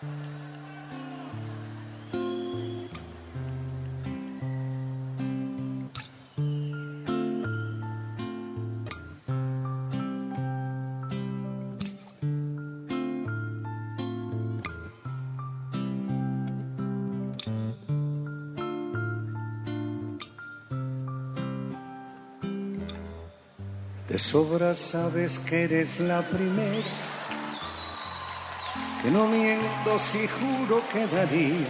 De sobra sabes que eres la primera, que no miento si juro que daría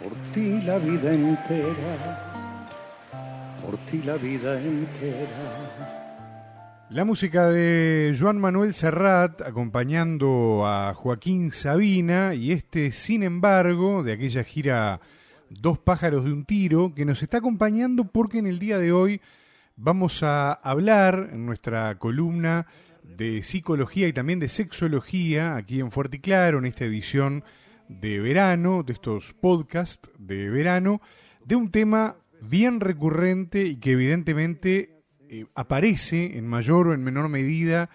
por ti la vida entera, por ti la vida entera. La música de Joan Manuel Serrat acompañando a Joaquín Sabina y este, sin embargo, de aquella gira Dos pájaros de un tiro, que nos está acompañando porque en el día de hoy vamos a hablar en nuestra columna de psicología y también de sexología aquí en Fuerte y Claro, en esta edición de verano, de estos podcasts de verano, de un tema bien recurrente y que evidentemente eh, aparece en mayor o en menor medida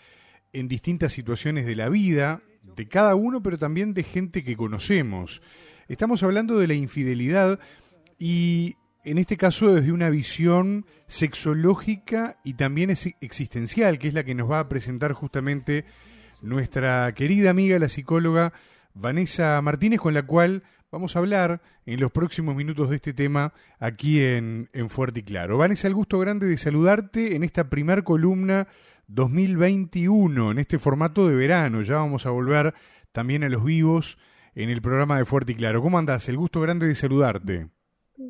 en distintas situaciones de la vida de cada uno, pero también de gente que conocemos. Estamos hablando de la infidelidad y en este caso desde una visión sexológica y también existencial, que es la que nos va a presentar justamente nuestra querida amiga, la psicóloga Vanessa Martínez, con la cual vamos a hablar en los próximos minutos de este tema aquí en, en Fuerte y Claro. Vanessa, el gusto grande de saludarte en esta primer columna 2021, en este formato de verano. Ya vamos a volver también a los vivos en el programa de Fuerte y Claro. ¿Cómo andás? El gusto grande de saludarte.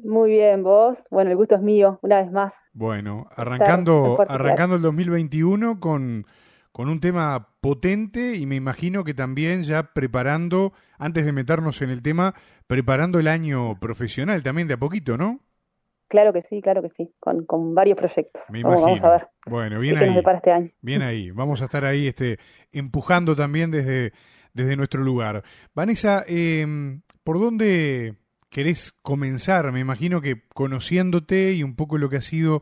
Muy bien, vos. Bueno, el gusto es mío, una vez más. Bueno, arrancando, arrancando el 2021 con, con un tema potente y me imagino que también ya preparando, antes de meternos en el tema, preparando el año profesional también de a poquito, ¿no? Claro que sí, claro que sí, con, con varios proyectos. Me imagino. Vamos, a ver. Bueno, bien ahí. este año. Bien ahí. Vamos a estar ahí este, empujando también desde, desde nuestro lugar. Vanessa, eh, ¿por dónde querés comenzar, me imagino que conociéndote y un poco lo que ha sido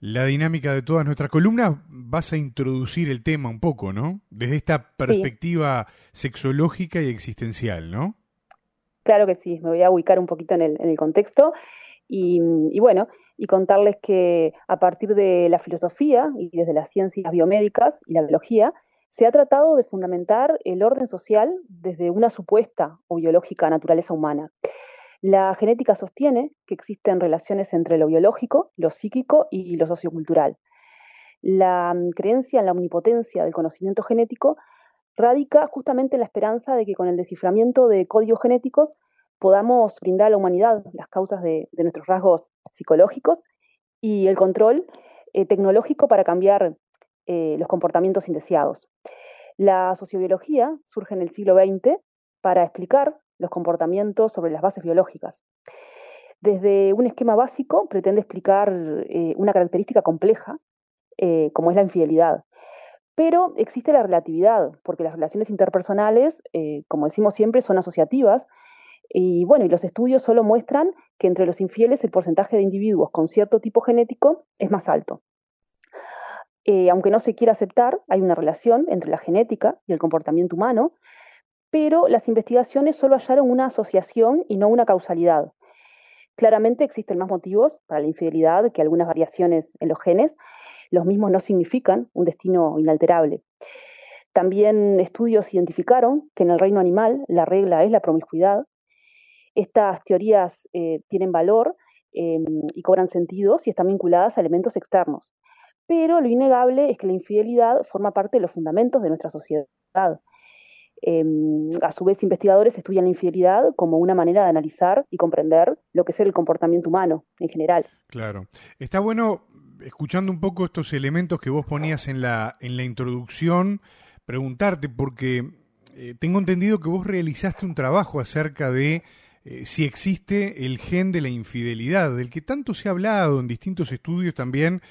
la dinámica de todas nuestras columnas, vas a introducir el tema un poco, ¿no? Desde esta perspectiva sexológica y existencial, ¿no? Claro que sí, me voy a ubicar un poquito en el, en el contexto y, y, bueno, y contarles que a partir de la filosofía y desde las ciencias biomédicas y la biología, se ha tratado de fundamentar el orden social desde una supuesta o biológica naturaleza humana. La genética sostiene que existen relaciones entre lo biológico, lo psíquico y lo sociocultural. La mm, creencia en la omnipotencia del conocimiento genético radica justamente en la esperanza de que con el desciframiento de códigos genéticos podamos brindar a la humanidad las causas de, nuestros rasgos psicológicos y el control eh, tecnológico para cambiar eh, los comportamientos indeseados. La sociobiología surge en el siglo XX para explicar los comportamientos sobre las bases biológicas. Desde un esquema básico pretende explicar eh, una característica compleja, eh, como es la infidelidad. Pero existe la relatividad, porque las relaciones interpersonales, eh, como decimos siempre, son asociativas. Y bueno, y los estudios solo muestran que entre los infieles el porcentaje de individuos con cierto tipo genético es más alto. aunque no se quiera aceptar, hay una relación entre la genética y el comportamiento humano, pero las investigaciones solo hallaron una asociación y no una causalidad. Claramente existen más motivos para la infidelidad que algunas variaciones en los genes. Los mismos no significan un destino inalterable. También estudios identificaron que en el reino animal la regla es la promiscuidad. Estas teorías eh, tienen valor em, y cobran sentido si están vinculadas a elementos externos. Pero lo innegable es que la infidelidad forma parte de los fundamentos de nuestra sociedad. Em, a su vez, investigadores estudian la infidelidad como una manera de analizar y comprender lo que es el comportamiento humano en general. Claro. Está bueno, escuchando un poco estos elementos que vos ponías en la, en la introducción, preguntarte, porque eh, tengo entendido que vos realizaste un trabajo acerca de eh, si existe el gen de la infidelidad, del que tanto se ha hablado en distintos estudios también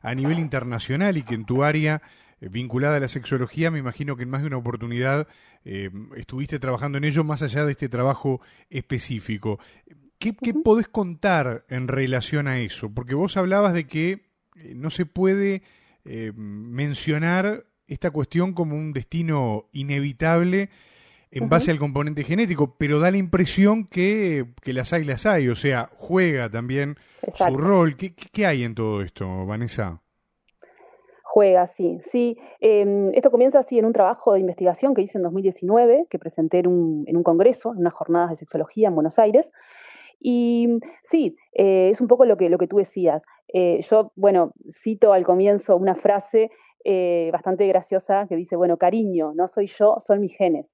a nivel internacional y que en tu área eh, vinculada a la sexología, me imagino que en más de una oportunidad eh, estuviste trabajando en ello más allá de este trabajo específico. ¿Qué, podés contar en relación a eso? Porque vos hablabas de que eh, no se puede mencionar esta cuestión como un destino inevitable en base al componente genético, pero da la impresión que, las hay, las hay, o sea, juega también su rol. ¿Qué, ¿Qué, hay en todo esto, Vanessa? Juega, sí, sí. Em, esto comienza así en un trabajo de investigación que hice en 2019, que presenté en un, en un congreso, en unas jornadas de sexología en Buenos Aires. Y sí, eh, es un poco lo que, lo que tú decías. Eh, yo, bueno, cito al comienzo una frase eh, bastante graciosa que dice, bueno, cariño, no soy yo, son mis genes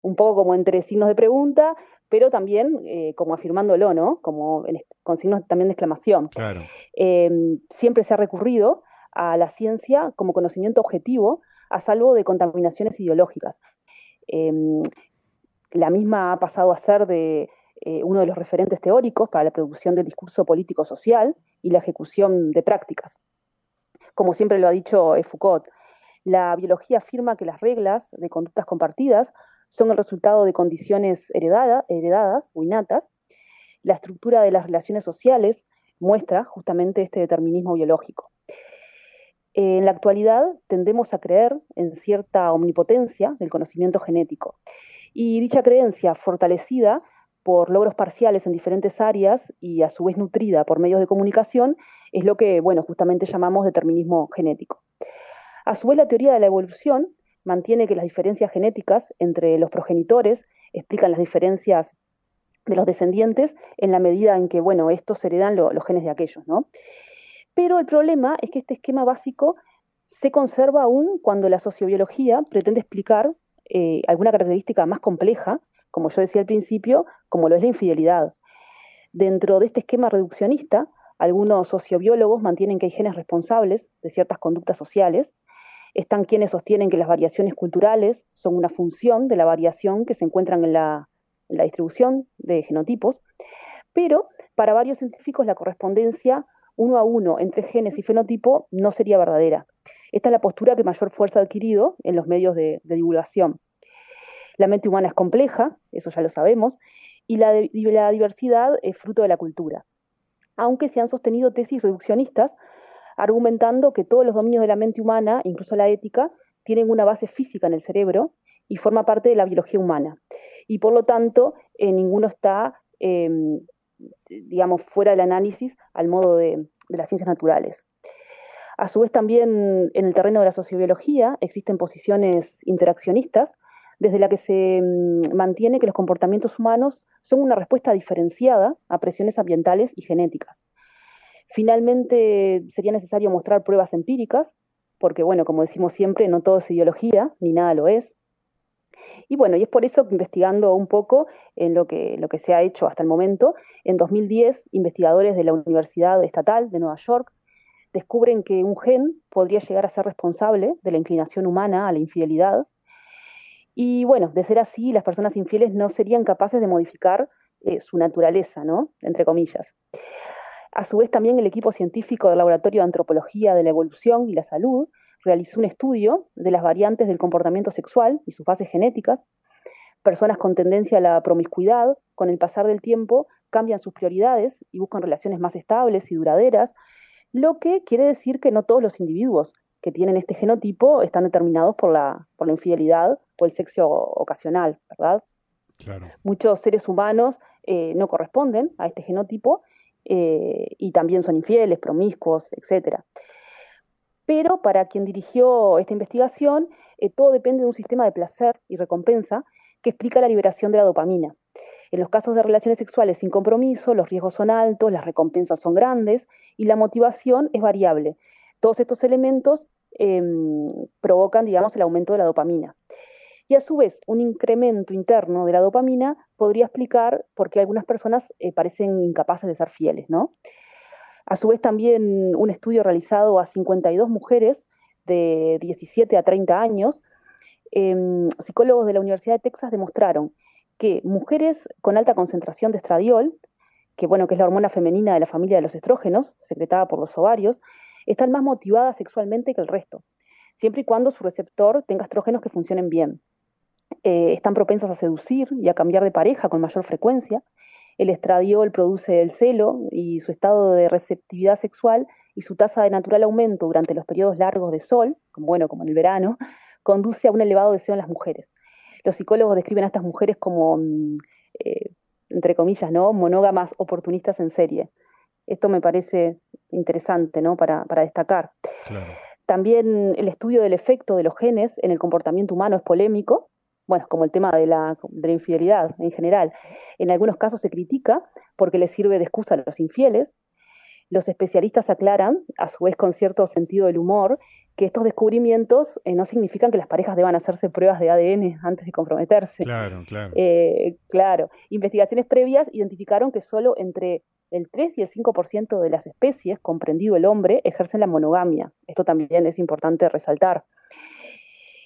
un poco como entre signos de pregunta, pero también eh, como afirmándolo, ¿no? Como con signos también de exclamación. Claro. Eh, siempre se ha recurrido a la ciencia como conocimiento objetivo, a salvo de contaminaciones ideológicas. Eh, la misma ha pasado a ser de uno de los referentes teóricos para la producción del discurso político-social y la ejecución de prácticas. Como siempre lo ha dicho Foucault, la biología afirma que las reglas de conductas compartidas son el resultado de condiciones heredadas o innatas. La estructura de las relaciones sociales muestra justamente este determinismo biológico. En la actualidad tendemos a creer en cierta omnipotencia del conocimiento genético y dicha creencia fortalecida por logros parciales en diferentes áreas y a su vez nutrida por medios de comunicación es lo que, bueno, justamente llamamos determinismo genético. A su vez, la teoría de la evolución mantiene que las diferencias genéticas entre los progenitores explican las diferencias de los descendientes en la medida en que, bueno, estos heredan los genes de aquellos, ¿no? Pero el problema es que este esquema básico se conserva aún cuando la sociobiología pretende explicar eh, alguna característica más compleja, como yo decía al principio, como lo es la infidelidad. Dentro de este esquema reduccionista, algunos sociobiólogos mantienen que hay genes responsables de ciertas conductas sociales, están quienes sostienen que las variaciones culturales son una función de la variación que se encuentran en la, distribución de genotipos, pero para varios científicos la correspondencia uno a uno entre genes y fenotipo no sería verdadera. Esta es la postura que mayor fuerza ha adquirido en los medios de, divulgación. La mente humana es compleja, eso ya lo sabemos, y la, diversidad es fruto de la cultura. Aunque se han sostenido tesis reduccionistas argumentando que todos los dominios de la mente humana, incluso la ética, tienen una base física en el cerebro y forma parte de la biología humana. Y por lo tanto, eh, ninguno está, em, digamos, fuera del análisis al modo de, las ciencias naturales. A su vez, también en el terreno de la sociobiología existen posiciones interaccionistas, desde la que se mm, mantiene que los comportamientos humanos son una respuesta diferenciada a presiones ambientales y genéticas. Finalmente, sería necesario mostrar pruebas empíricas, porque, bueno, como decimos siempre, no todo es ideología, ni nada lo es. Y bueno, y es por eso que investigando un poco en lo que, se ha hecho hasta el momento, en 2010, investigadores de la Universidad Estatal de Nueva York descubren que un gen podría llegar a ser responsable de la inclinación humana a la infidelidad. Y bueno, de ser así, las personas infieles no serían capaces de modificar eh, su naturaleza, ¿no? Entre comillas. A su vez, también el equipo científico del Laboratorio de Antropología de la Evolución y la Salud realizó un estudio de las variantes del comportamiento sexual y sus bases genéticas. Personas con tendencia a la promiscuidad, con el pasar del tiempo, cambian sus prioridades y buscan relaciones más estables y duraderas, lo que quiere decir que no todos los individuos que tienen este genotipo están determinados por la, por la infidelidad o el sexo ocasional, ¿verdad? Muchos seres humanos eh, no corresponden a este genotipo eh, y también son infieles, promiscuos, etc. Pero para quien dirigió esta investigación, eh, todo depende de un sistema de placer y recompensa que explica la liberación de la dopamina. En los casos de relaciones sexuales sin compromiso, los riesgos son altos, las recompensas son grandes y la motivación es variable. Todos estos elementos em, provocan, digamos, el aumento de la dopamina. Y a su vez, un incremento interno de la dopamina podría explicar por qué algunas personas eh, parecen incapaces de ser fieles, ¿no? A su vez, también un estudio realizado a 52 mujeres de 17 a 30 años, em, psicólogos de la Universidad de Texas demostraron que mujeres con alta concentración de estradiol, que bueno, que es la hormona femenina de la familia de los estrógenos, secretada por los ovarios, están más motivadas sexualmente que el resto, siempre y cuando su receptor tenga estrógenos que funcionen bien. Eh, están propensas a seducir y a cambiar de pareja con mayor frecuencia. El estradiol produce el celo y su estado de receptividad sexual y su tasa de natural aumento durante los periodos largos de sol, como, bueno, como en el verano, conduce a un elevado deseo en las mujeres. Los psicólogos describen a estas mujeres como, mm, eh, entre comillas, ¿no? monógamas oportunistas en serie. Esto me parece interesante ¿no? para, para destacar. También el estudio del efecto de los genes en el comportamiento humano es polémico, bueno, como el tema de la, de la infidelidad en general. En algunos casos se critica porque les sirve de excusa a los infieles. Los especialistas aclaran, a su vez con cierto sentido del humor, que estos descubrimientos eh, no significan que las parejas deban hacerse pruebas de ADN antes de comprometerse. Claro, claro. Eh, claro. Investigaciones previas identificaron que solo entre el 3 y el 5% de las especies, comprendido el hombre, ejercen la monogamia. Esto también es importante resaltar.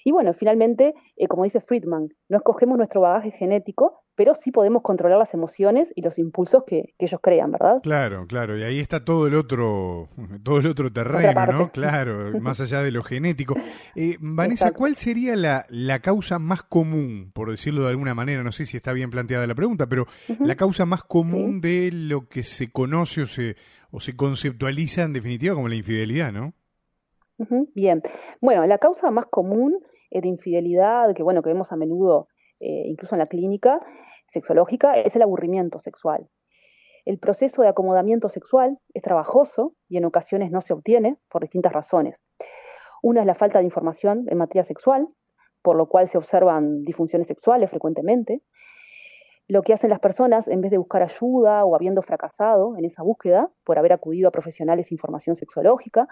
Y bueno, finalmente, eh, como dice Friedman, no escogemos nuestro bagaje genético, pero sí podemos controlar las emociones y los impulsos que, ellos crean, ¿verdad? Claro, claro, y ahí está todo el otro, todo el otro terreno, ¿no? Claro, más allá de lo genético. Eh, Vanessa, ¿cuál sería la, la, causa más común, por decirlo de alguna manera? No sé si está bien planteada la pregunta, pero la causa más común de lo que se conoce o se, o se conceptualiza en definitiva como la infidelidad, ¿no? Bien, bueno, la causa más común de infidelidad, que bueno, que vemos a menudo eh, incluso en la clínica sexológica, es el aburrimiento sexual. El proceso de acomodamiento sexual es trabajoso y en ocasiones no se obtiene por distintas razones. Una es la falta de información en materia sexual, por lo cual se observan disfunciones sexuales frecuentemente. Lo que hacen las personas, en vez de buscar ayuda o habiendo fracasado en esa búsqueda por haber acudido a profesionales de información sexológica,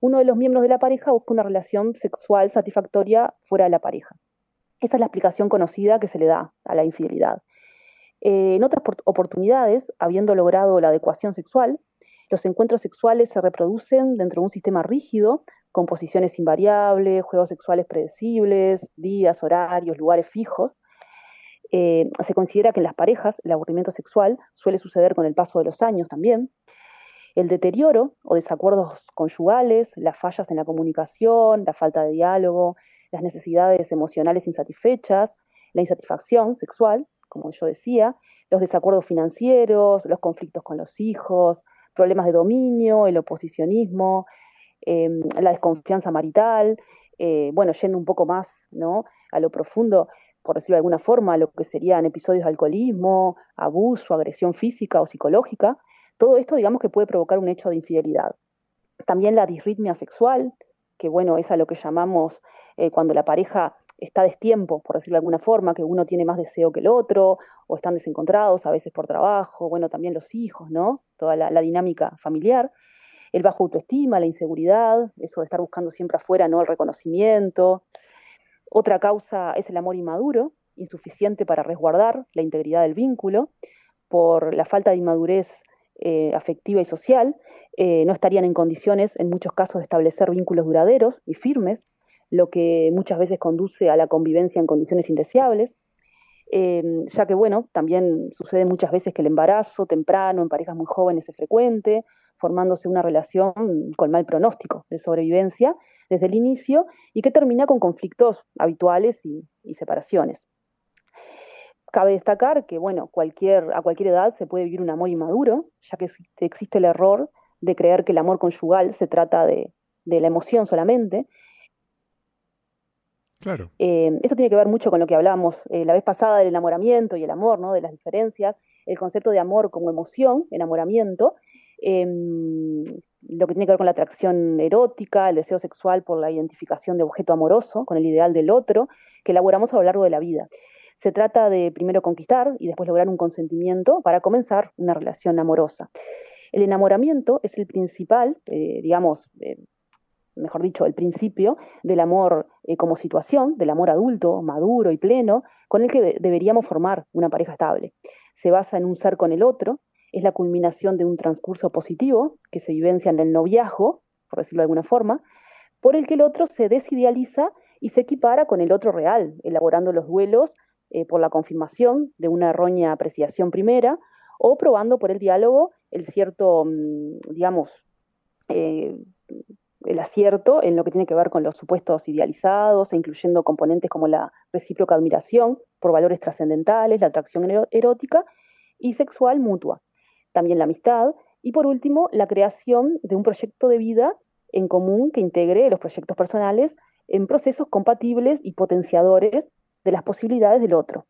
uno de los miembros de la pareja busca una relación sexual satisfactoria fuera de la pareja. Esa es la explicación conocida que se le da a la infidelidad. Eh, en otras oportunidades, habiendo logrado la adecuación sexual, los encuentros sexuales se reproducen dentro de un sistema rígido, con posiciones invariables, juegos sexuales predecibles, días, horarios, lugares fijos. Eh, se considera que en las parejas el aburrimiento sexual suele suceder con el paso de los años también. El deterioro o desacuerdos conyugales, las fallas en la comunicación, la falta de diálogo, las necesidades emocionales insatisfechas, la insatisfacción sexual, como yo decía, los desacuerdos financieros, los conflictos con los hijos, problemas de dominio, el oposicionismo, em, la desconfianza marital, eh, bueno, yendo un poco más ¿no? a lo profundo, por decirlo de alguna forma, lo que serían episodios de alcoholismo, abuso, agresión física o psicológica, todo esto, digamos, que puede provocar un hecho de infidelidad. También la disritmia sexual, que bueno, es a lo que llamamos eh, cuando la pareja está destiempo, por decirlo de alguna forma, que uno tiene más deseo que el otro, o están desencontrados, a veces por trabajo, bueno, también los hijos, ¿no? Toda la, la dinámica familiar. El bajo autoestima, la inseguridad, eso de estar buscando siempre afuera, ¿no? El reconocimiento. Otra causa es el amor inmaduro, insuficiente para resguardar la integridad del vínculo, por la falta de inmadurez eh, afectiva y social, eh, no estarían en condiciones, en muchos casos, de establecer vínculos duraderos y firmes, lo que muchas veces conduce a la convivencia en condiciones indeseables, eh, ya que, bueno, también sucede muchas veces que el embarazo temprano en parejas muy jóvenes es frecuente, formándose una relación con mal pronóstico de sobrevivencia desde el inicio y que termina con conflictos habituales y separaciones. Cabe destacar que, bueno, cualquier, a cualquier edad se puede vivir un amor inmaduro, ya que existe el error de creer que el amor conyugal se trata de, la emoción solamente. Claro. Eh, esto tiene que ver mucho con lo que hablábamos eh, la vez pasada del enamoramiento y el amor, ¿no? De las diferencias, el concepto de amor como emoción, enamoramiento, em, lo que tiene que ver con la atracción erótica, el deseo sexual por la identificación de objeto amoroso con el ideal del otro, que elaboramos a lo largo de la vida. Se trata de primero conquistar y después lograr un consentimiento para comenzar una relación amorosa. El enamoramiento es el principal, eh, digamos, eh, mejor dicho, el principio del amor eh, como situación, del amor adulto, maduro y pleno, con el que deberíamos formar una pareja estable. Se basa en un ser con el otro, es la culminación de un transcurso positivo que se vivencia en el noviazgo, por decirlo de alguna forma, por el que el otro se desidealiza y se equipara con el otro real, elaborando los duelos eh, por la confirmación de una errónea apreciación primera o probando por el diálogo el cierto, mm, digamos, eh, el acierto en lo que tiene que ver con los supuestos idealizados e incluyendo componentes como la recíproca admiración por valores trascendentales, la atracción erótica y sexual mutua, también la amistad y por último la creación de un proyecto de vida en común que integre los proyectos personales en procesos compatibles y potenciadores de las posibilidades del otro.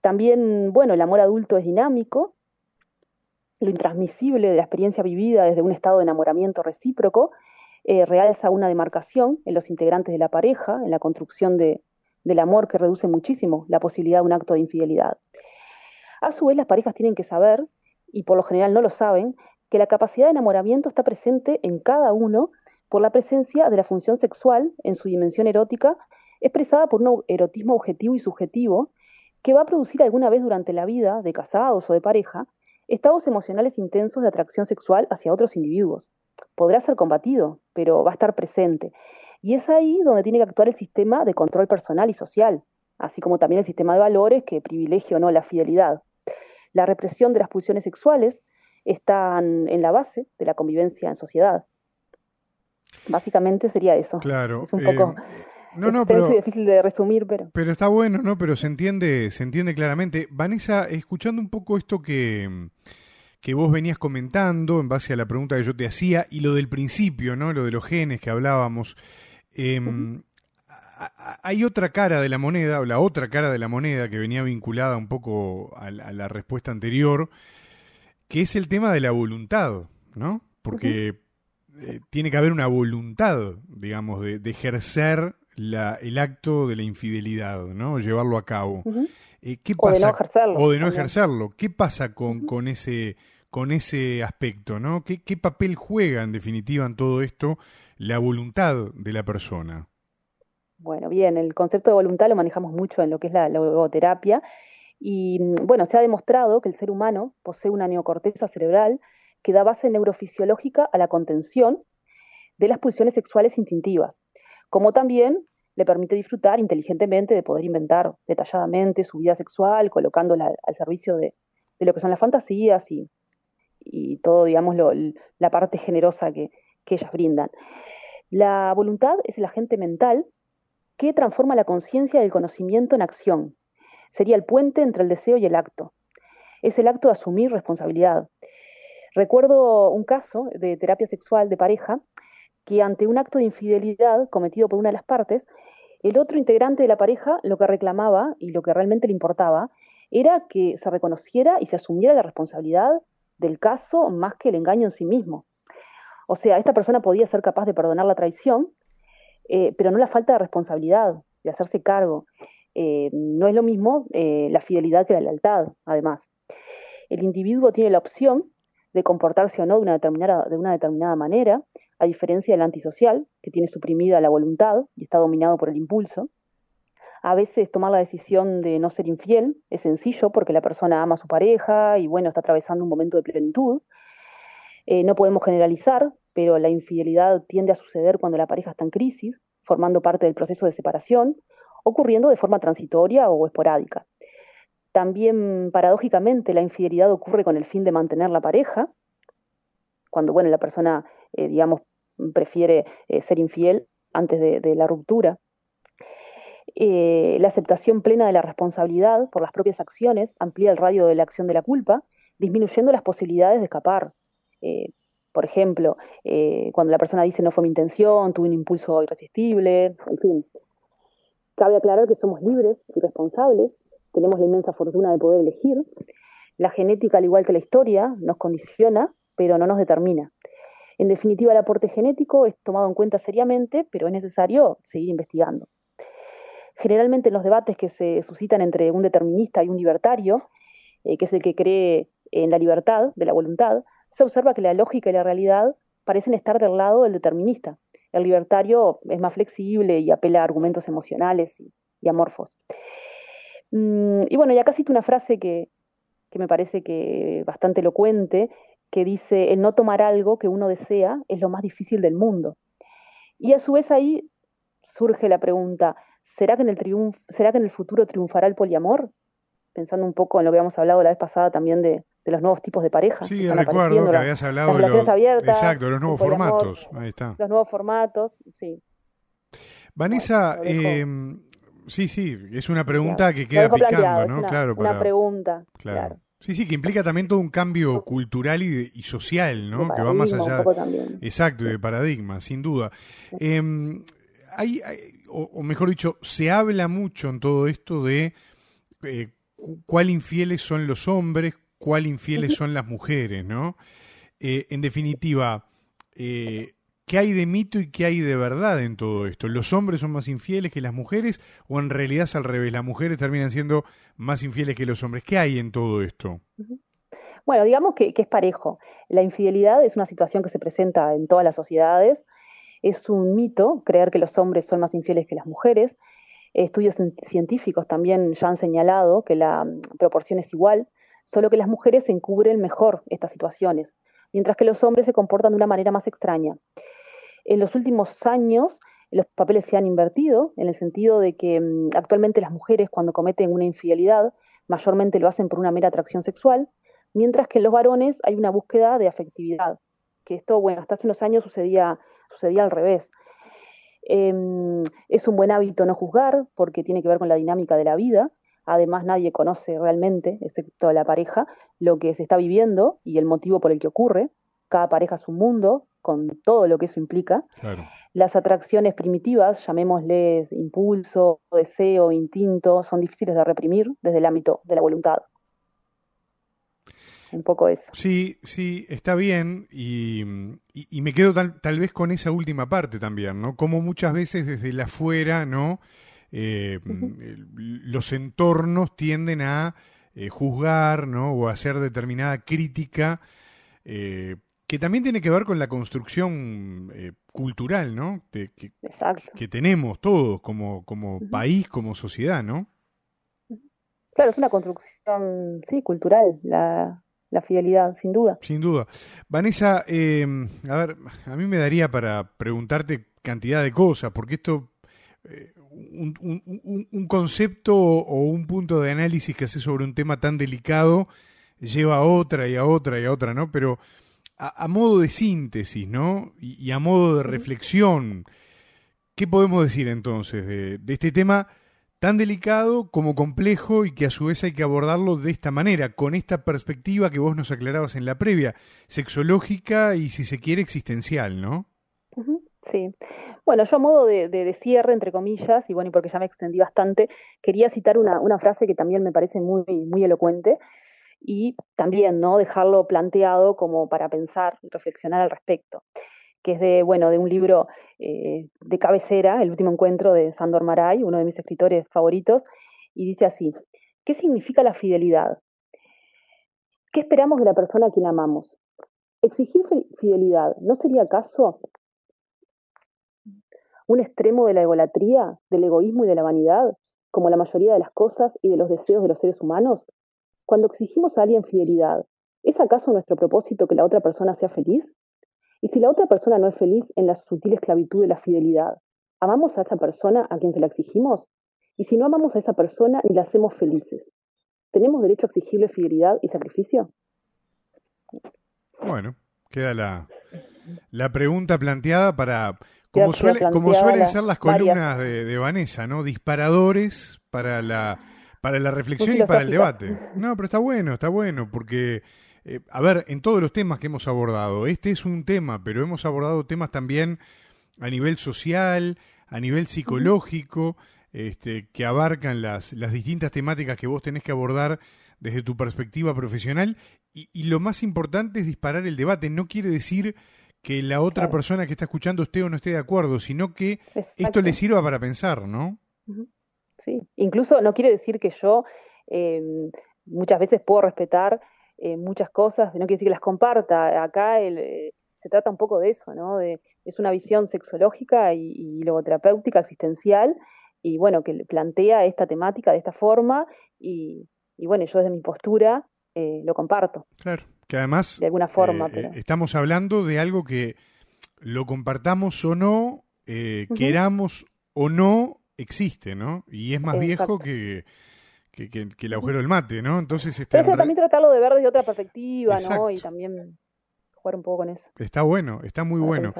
También, bueno, el amor adulto es dinámico, lo intransmisible de la experiencia vivida desde un estado de enamoramiento recíproco eh, realza una demarcación en los integrantes de la pareja, en la construcción de, del amor que reduce muchísimo la posibilidad de un acto de infidelidad. A su vez, las parejas tienen que saber, y por lo general no lo saben, que la capacidad de enamoramiento está presente en cada uno por la presencia de la función sexual en su dimensión erótica, expresada por un erotismo objetivo y subjetivo, que va a producir alguna vez durante la vida de casados o de pareja estados emocionales intensos de atracción sexual hacia otros individuos. Podrá ser combatido, pero va a estar presente. Y es ahí donde tiene que actuar el sistema de control personal y social, así como también el sistema de valores que privilegia o no la fidelidad. La represión de las pulsiones sexuales están en la base de la convivencia en sociedad. Básicamente sería eso. Claro. Es un poco eh, no, no, pero, difícil de resumir, pero. Pero está bueno, ¿no? Pero se entiende, se entiende claramente. Vanessa, escuchando un poco esto que, que vos venías comentando en base a la pregunta que yo te hacía y lo del principio, ¿no? Lo de los genes que hablábamos. Em, hay otra cara de la moneda, o la otra cara de la moneda que venía vinculada un poco a la, respuesta anterior, que es el tema de la voluntad, ¿no? Porque eh, tiene que haber una voluntad, digamos, de, de ejercer la, el acto de la infidelidad, ¿no? Llevarlo a cabo. Eh, ¿qué pasa? O de no ejercerlo. O de no ejercerlo. ¿Qué pasa con, con, ese, con ese aspecto, ¿no? ¿Qué, ¿Qué papel juega, en definitiva, en todo esto la voluntad de la persona? Bueno, bien, el concepto de voluntad lo manejamos mucho en lo que es la, logoterapia. Y bueno, se ha demostrado que el ser humano posee una neocorteza cerebral que da base neurofisiológica a la contención de las pulsiones sexuales instintivas como también le permite disfrutar inteligentemente de poder inventar detalladamente su vida sexual, colocándola al servicio de, lo que son las fantasías y, todo, digamos, la parte generosa que, que ellas brindan. La voluntad es el agente mental que transforma la conciencia y el conocimiento en acción. Sería el puente entre el deseo y el acto. Es el acto de asumir responsabilidad. Recuerdo un caso de terapia sexual de pareja que ante un acto de infidelidad cometido por una de las partes, el otro integrante de la pareja lo que reclamaba y lo que realmente le importaba era que se reconociera y se asumiera la responsabilidad del caso más que el engaño en sí mismo. O sea, esta persona podía ser capaz de perdonar la traición, eh, pero no la falta de responsabilidad, de hacerse cargo. Eh, no es lo mismo eh, la fidelidad que la lealtad, además. El individuo tiene la opción de comportarse o no de una determinada, de una determinada manera, a diferencia del antisocial, que tiene suprimida la voluntad y está dominado por el impulso. A veces tomar la decisión de no ser infiel es sencillo porque la persona ama a su pareja y bueno, está atravesando un momento de plenitud. Eh, no podemos generalizar, pero la infidelidad tiende a suceder cuando la pareja está en crisis, formando parte del proceso de separación, ocurriendo de forma transitoria o esporádica. También, paradójicamente, la infidelidad ocurre con el fin de mantener la pareja, cuando bueno, la persona, eh, digamos, prefiere eh, ser infiel antes de, la ruptura. Eh, la aceptación plena de la responsabilidad por las propias acciones amplía el radio de la acción de la culpa, disminuyendo las posibilidades de escapar. Eh, por ejemplo, cuando la persona dice no fue mi intención, tuve un impulso irresistible, en fin. Cabe aclarar que somos libres y responsables, tenemos la inmensa fortuna de poder elegir. La genética, al igual que la historia, nos condiciona, pero no nos determina. En definitiva, el aporte genético es tomado en cuenta seriamente, pero es necesario seguir investigando. Generalmente en los debates que se suscitan entre un determinista y un libertario, eh, que es el que cree en la libertad de la voluntad, se observa que la lógica y la realidad parecen estar del lado del determinista. El libertario es más flexible y apela a argumentos emocionales y, amorfos. Mm, y bueno, ya casi una frase que, que me parece que bastante elocuente, que dice, el no tomar algo que uno desea es lo más difícil del mundo. Y a su vez ahí surge la pregunta, ¿será que en el, ¿será que en el futuro triunfará el poliamor? Pensando un poco en lo que habíamos hablado la vez pasada también de, los nuevos tipos de pareja. Sí, recuerdo que habías hablado de los, abiertas, exacto, los nuevos formatos. Ahí está. Los nuevos formatos, sí. Vanessa, em, sí, sí, es una pregunta que queda picando, ¿no? Una, claro, una pregunta. claro. Sí, sí, que implica también todo un cambio cultural y, social, ¿no? Que va más allá. Exacto, de paradigma, sin duda. Em, hay, o, mejor dicho, se habla mucho en todo esto de eh, cuál infieles son los hombres, cuál infieles son las mujeres, ¿no? Eh, en definitiva, eh, ¿qué hay de mito y qué hay de verdad en todo esto? ¿Los hombres son más infieles que las mujeres o en realidad es al revés? ¿Las mujeres terminan siendo más infieles que los hombres? ¿Qué hay en todo esto? Bueno, digamos que, es parejo. La infidelidad es una situación que se presenta en todas las sociedades. Es un mito creer que los hombres son más infieles que las mujeres. Estudios científicos también ya han señalado que la mm, proporción es igual, solo que las mujeres encubren mejor estas situaciones, mientras que los hombres se comportan de una manera más extraña. En los últimos años, los papeles se han invertido, en el sentido de que mm, actualmente las mujeres cuando cometen una infidelidad, mayormente lo hacen por una mera atracción sexual, mientras que en los varones hay una búsqueda de afectividad, que esto, bueno, hasta hace unos años sucedía, sucedía al revés. Em, es un buen hábito no juzgar porque tiene que ver con la dinámica de la vida. Además, nadie conoce realmente, excepto la pareja, lo que se está viviendo y el motivo por el que ocurre. Cada pareja es un mundo, con todo lo que eso implica. Las atracciones primitivas, llamémosles impulso, deseo, instinto, son difíciles de reprimir desde el ámbito de la voluntad un poco eso. Sí, sí, está bien y, me quedo tal, tal, vez con esa última parte también, ¿no? Como muchas veces desde la afuera, ¿no? Eh, los entornos tienden a eh, juzgar, ¿no? O hacer determinada crítica eh, que también tiene que ver con la construcción cultural, ¿no? que, que, tenemos todos como, como país, como sociedad, ¿no? Claro, es una construcción, sí, cultural. La, la fidelidad, sin duda. Sin duda. Vanessa, eh, a ver, a mí me daría para preguntarte cantidad de cosas, porque esto, eh, un, concepto o un punto de análisis que hace sobre un tema tan delicado lleva a otra y a otra y a otra, ¿no? Pero a, modo de síntesis, ¿no? Y, a modo de reflexión, ¿qué podemos decir entonces de, de este tema? tan delicado como complejo y que a su vez hay que abordarlo de esta manera, con esta perspectiva que vos nos aclarabas en la previa, sexológica y si se quiere existencial, ¿no? Sí. Bueno, yo a modo de, cierre, entre comillas, y bueno, y porque ya me extendí bastante, quería citar una, una frase que también me parece muy, muy elocuente y también, ¿no? Dejarlo planteado como para pensar y reflexionar al respecto que es de, bueno, de un libro eh, de cabecera, El último encuentro de Sandor Maray, uno de mis escritores favoritos, y dice así, ¿qué significa la fidelidad? ¿Qué esperamos de la persona a quien amamos? Exigir fidelidad, ¿no sería acaso un extremo de la egolatría, del egoísmo y de la vanidad, como la mayoría de las cosas y de los deseos de los seres humanos? Cuando exigimos a alguien fidelidad, ¿es acaso nuestro propósito que la otra persona sea feliz? Y si la otra persona no es feliz en la sutil esclavitud de la fidelidad, ¿amamos a esa persona a quien se la exigimos? Y si no amamos a esa persona ni la hacemos felices, ¿tenemos derecho a exigirle fidelidad y sacrificio? Bueno, queda la, la pregunta planteada para, como, suele, como suelen ser las columnas de, de, Vanessa, ¿no? Disparadores para la, para la reflexión y para el debate. No, pero está bueno, está bueno, porque eh, a ver, en todos los temas que hemos abordado, este es un tema, pero hemos abordado temas también a nivel social, a nivel psicológico, este, que abarcan las, las distintas temáticas que vos tenés que abordar desde tu perspectiva profesional. Y, lo más importante es disparar el debate. No quiere decir que la otra persona que está escuchando esté o no esté de acuerdo, sino que esto le sirva para pensar, ¿no? Sí, incluso no quiere decir que yo eh, muchas veces puedo respetar eh, muchas cosas, no quiere decir que las comparta. Acá eh, se trata un poco de eso, ¿no? De, es una visión sexológica y, logoterapéutica existencial, y bueno, que plantea esta temática de esta forma, y, bueno, yo desde mi postura eh, lo comparto. Claro, que además de alguna forma, estamos hablando de algo que lo compartamos o no, queramos o no, existe, ¿no? Y es más viejo que que, que, el agujero del mate, ¿no? Entonces, este, Pero también tratarlo de ver desde otra perspectiva, ¿no? Y también jugar un poco con eso. Está bueno, está muy bueno.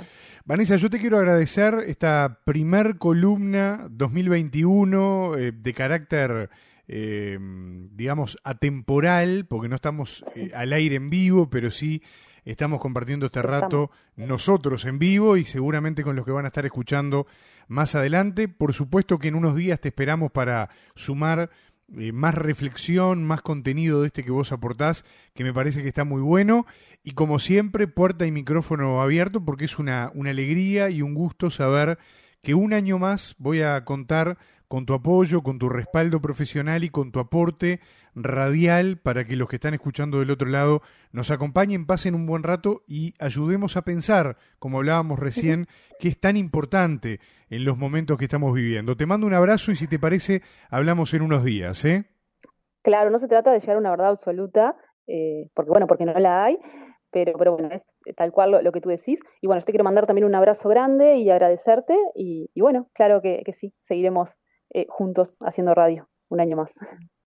Vanessa, yo te quiero agradecer esta primer columna 2021 eh, de carácter, eh, digamos, atemporal, porque no estamos eh, al aire en vivo, pero sí estamos compartiendo este rato nosotros en vivo y seguramente con los que van a estar escuchando más adelante. Por supuesto que en unos días te esperamos para sumar eh, más reflexión, más contenido de este que vos aportás, que me parece que está muy bueno. Y como siempre, puerta y micrófono abierto, porque es una, una alegría y un gusto saber que un año más voy a contar con tu apoyo, con tu respaldo profesional y con tu aporte radial para que los que están escuchando del otro lado nos acompañen, pasen un buen rato y ayudemos a pensar, como hablábamos recién, que es tan importante en los momentos que estamos viviendo. Te mando un abrazo y si te parece, hablamos en unos días. ¿eh? Claro, no se trata de llegar a una verdad absoluta, eh, porque bueno, porque no la hay, pero, pero bueno, es tal cual lo, que tú decís. Y bueno, yo te quiero mandar también un abrazo grande y agradecerte. Y, bueno, claro que, que sí, seguiremos eh, juntos haciendo radio un año más.